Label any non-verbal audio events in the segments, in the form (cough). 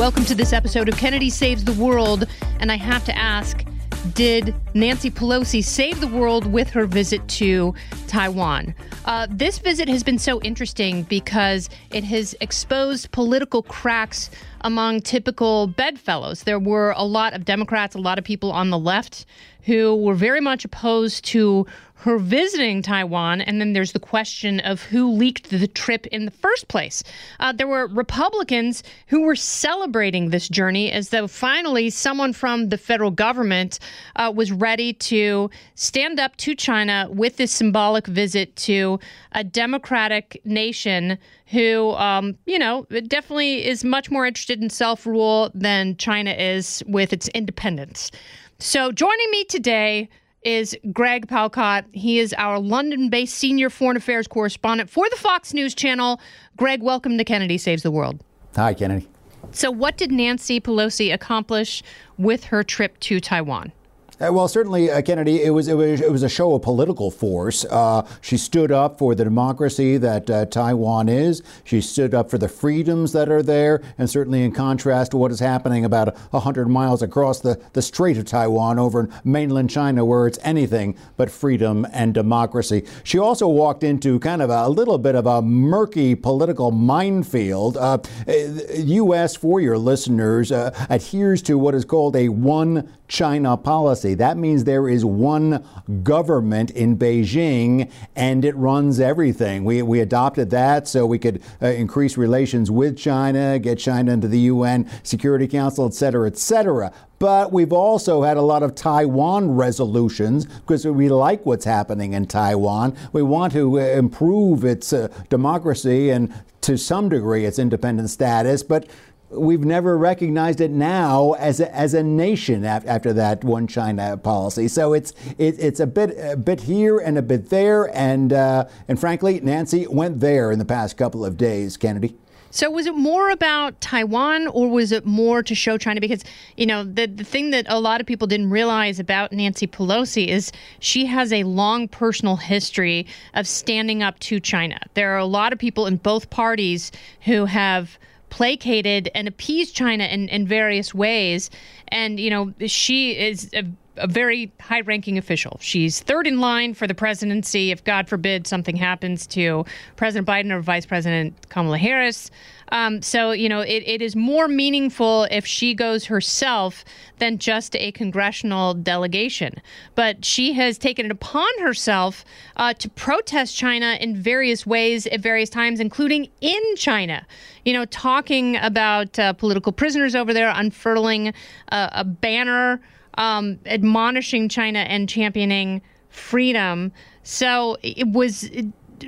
Welcome to this episode of Kennedy Saves the World. And I have to ask did Nancy Pelosi save the world with her visit to Taiwan? Uh, this visit has been so interesting because it has exposed political cracks among typical bedfellows. There were a lot of Democrats, a lot of people on the left who were very much opposed to her visiting Taiwan. And then there's the question of who leaked the trip in the first place. Uh, there were Republicans who were celebrating this journey as though finally someone from the federal government uh, was ready to stand up to China with this symbolic visit to a democratic nation who, um, you know, definitely is much more interested in self rule than China is with its independence. So joining me today is Greg Palkot. He is our London based senior foreign affairs correspondent for the Fox News Channel. Greg, welcome to Kennedy Saves the World. Hi, Kennedy. So, what did Nancy Pelosi accomplish with her trip to Taiwan? Uh, well, certainly, uh, Kennedy, it was, it was it was a show of political force. Uh, she stood up for the democracy that uh, Taiwan is. She stood up for the freedoms that are there, and certainly in contrast to what is happening about hundred miles across the, the Strait of Taiwan over in mainland China, where it's anything but freedom and democracy. She also walked into kind of a, little bit of a murky political minefield. U.S. Uh, for your listeners adheres to what is called a one China policy. That means there is one government in Beijing and it runs everything. We, we adopted that so we could uh, increase relations with China, get China into the UN Security Council, et cetera, et cetera. But we've also had a lot of Taiwan resolutions because we like what's happening in Taiwan. We want to uh, improve its uh, democracy and to some degree its independent status. But we've never recognized it now as a, as a nation after that one China policy. So it's it, it's a bit a bit here and a bit there, and uh, and frankly, Nancy went there in the past couple of days. Kennedy. So was it more about Taiwan or was it more to show China? Because, you know, the, the thing that a lot of people didn't realize about Nancy Pelosi is she has a long personal history of standing up to China. There are a lot of people in both parties who have placated and appeased China in, in various ways. And, you know, she is a, a very high ranking official. She's third in line for the presidency if, God forbid, something happens to President Biden or Vice President Kamala Harris. Um, so, you know, it, it is more meaningful if she goes herself than just a congressional delegation. But she has taken it upon herself uh, to protest China in various ways at various times, including in China. You know, talking about uh, political prisoners over there, unfurling uh, a banner, um, admonishing China and championing freedom. So it was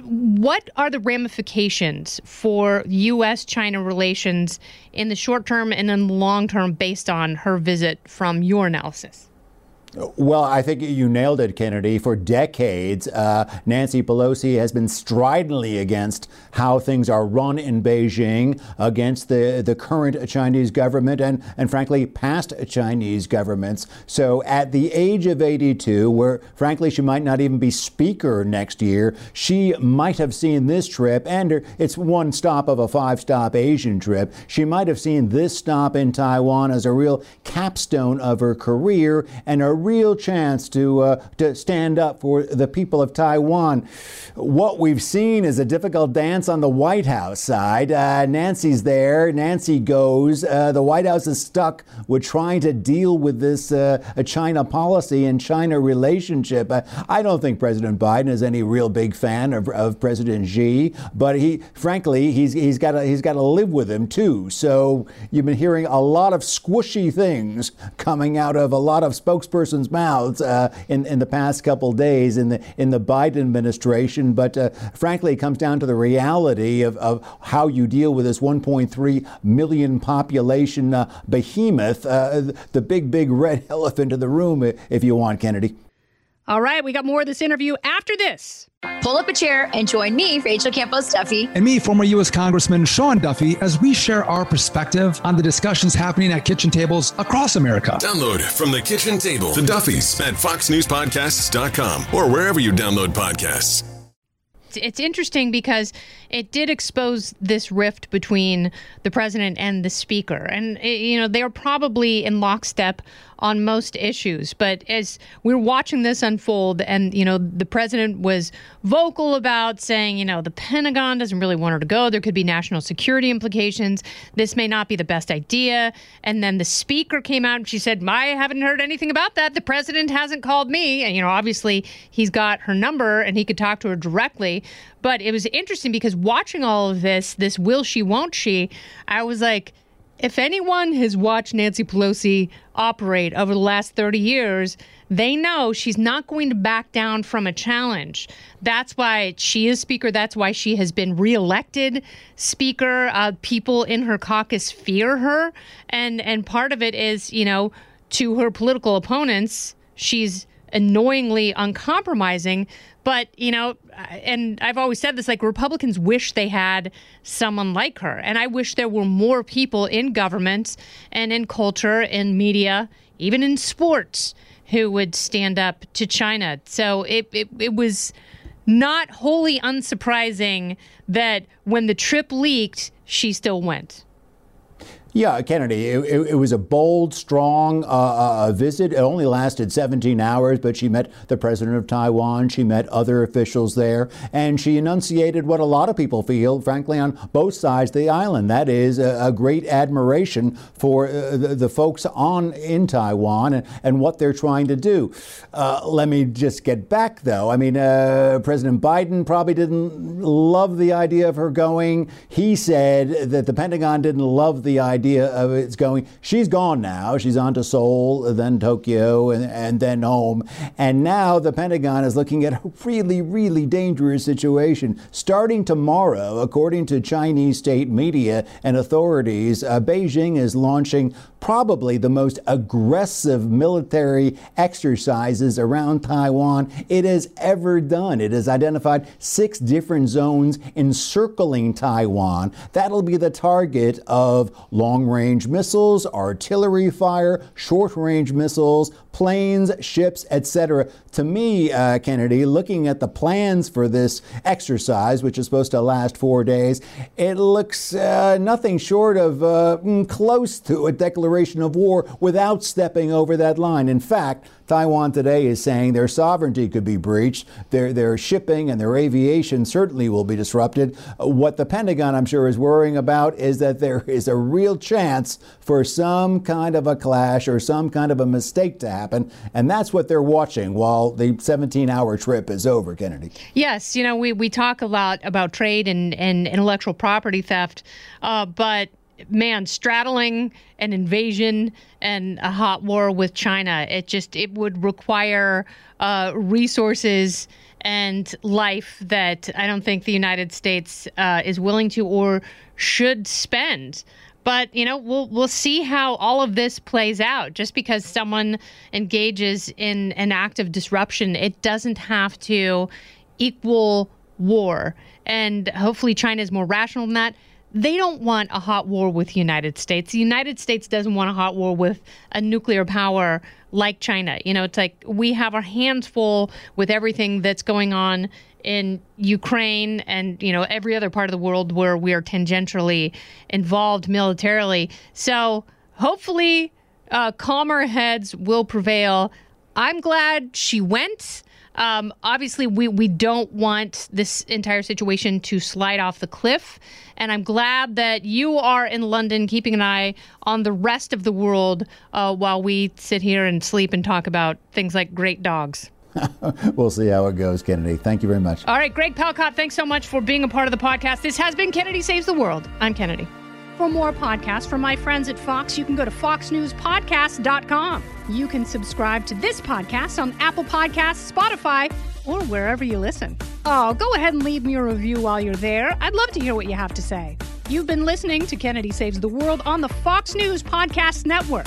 what are the ramifications for U.S. China relations in the short term and in the long term based on her visit from your analysis? Well, I think you nailed it, Kennedy. For decades, uh, Nancy Pelosi has been stridently against how things are run in Beijing, against the, the current Chinese government and, and, frankly, past Chinese governments. So, at the age of 82, where frankly she might not even be speaker next year, she might have seen this trip, and it's one stop of a five stop Asian trip. She might have seen this stop in Taiwan as a real capstone of her career and a real chance to uh, to stand up for the people of Taiwan. What we've seen is a difficult dance on the White House side. Uh, Nancy's there. Nancy goes. Uh, the White House is stuck with trying to deal with this uh, China policy and China relationship. Uh, I don't think President Biden is any real big fan of, of President Xi, but he, frankly, he's he's got he's got to live with him too. So you've been hearing a lot of squishy things coming out of a lot of spokespersons' mouths uh, in in the past couple days in the in the Biden administration. But uh, frankly, it comes down to the reality of, of how you deal with this 1.3 million population uh, behemoth, uh, the big big red (laughs) elephant in the room, if you want, Kennedy. All right, we got more of this interview after this. Pull up a chair and join me, Rachel Campos Duffy. And me, former U.S. Congressman Sean Duffy, as we share our perspective on the discussions happening at kitchen tables across America. Download from the kitchen table the Duffys at foxnewspodcasts.com or wherever you download podcasts. It's interesting because it did expose this rift between the president and the speaker. And, eh, you know, they're probably in lockstep on most issues. But as we're watching this unfold, and, you know, the president was vocal about saying, you know, the Pentagon doesn't really want her to go. There could be national security implications. This may not be the best idea. And then the speaker came out and she said, I haven't heard anything about that. The president hasn't called me. And, you know, obviously he's got her number and he could talk to her directly. But it was interesting because watching all of this, this will she, won't she, I was like, if anyone has watched Nancy Pelosi operate over the last 30 years, they know she's not going to back down from a challenge. That's why she is Speaker. That's why she has been reelected Speaker. Uh, people in her caucus fear her. And, and part of it is, you know, to her political opponents, she's annoyingly uncompromising. But, you know, and I've always said this like Republicans wish they had someone like her. And I wish there were more people in government and in culture, in media, even in sports, who would stand up to China. So it, it, it was not wholly unsurprising that when the trip leaked, she still went. Yeah, Kennedy, it, it, it, was a bold, strong uh, uh, visit. It only lasted 17 hours, but she met the president of Taiwan. She met other officials there, and she enunciated what a lot of people feel, frankly, on both sides of the island. That is a, a great admiration for uh, the, the, folks on in Taiwan and, and what they're trying to do. Uh, let me just get back, though. I mean, uh, President Biden probably didn't love the idea of her going. He said that the Pentagon didn't love the idea idea of it's going. She's gone now. She's on to Seoul, then Tokyo, and, and then home. And now the Pentagon is looking at a really, really dangerous situation. Starting tomorrow, according to Chinese state media and authorities, uh, Beijing is launching probably the most aggressive military exercises around Taiwan it has ever done. It has identified six different zones encircling Taiwan. That'll be the target of long range missiles, artillery fire, short range missiles, planes, ships, etc. To me, uh, Kennedy, looking at the plans for this exercise, which is supposed to last four days, it looks uh, nothing short of uh, mm, close to a declaration of war without stepping over that line. In fact, Taiwan today is saying their sovereignty could be breached, their, their shipping and their aviation certainly will be disrupted. What the Pentagon, I'm sure, is worrying about is that there (laughs) is a real chance for some kind of a clash or some kind of a mistake to happen. And that's what they're watching while the 17 hour trip is over, Kennedy. Yes, you know, we, we talk a lot about trade and, and intellectual property theft, uh, but man, straddling an invasion and a hot war with China, it just it would require uh, resources and life that I don't think the United States uh, is willing to or should spend. But you know, we'll we'll see how all of this plays out. Just because someone engages in an act of disruption, it doesn't have to equal war. And hopefully, China is more rational than that they don't want a hot war with the United States. The United States doesn't want a hot war with a nuclear power like China. You know, it's like we have our hands full with everything that's going on in Ukraine and, you know, every other part of the world where we are tangentially involved militarily. So hopefully, uh, calmer heads will prevail. I'm glad she went. Um, obviously, we, we don't want this entire situation to slide off the cliff. And I'm glad that you are in London keeping an eye on the rest of the world uh, while we sit here and sleep and talk about things like great dogs. (laughs) we'll see how it goes, Kennedy. Thank you very much. All right, Greg Palkot, thanks so much for being a part of the podcast. This has been Kennedy Saves the World. I'm Kennedy. For more podcasts from my friends at Fox, you can go to foxnewspodcast.com. You can subscribe to this podcast on Apple Podcasts, Spotify, or wherever you listen. Oh, go ahead and leave me a review while you're there. I'd love to hear what you have to say. You've been listening to Kennedy Saves the World on the Fox News Podcast Network.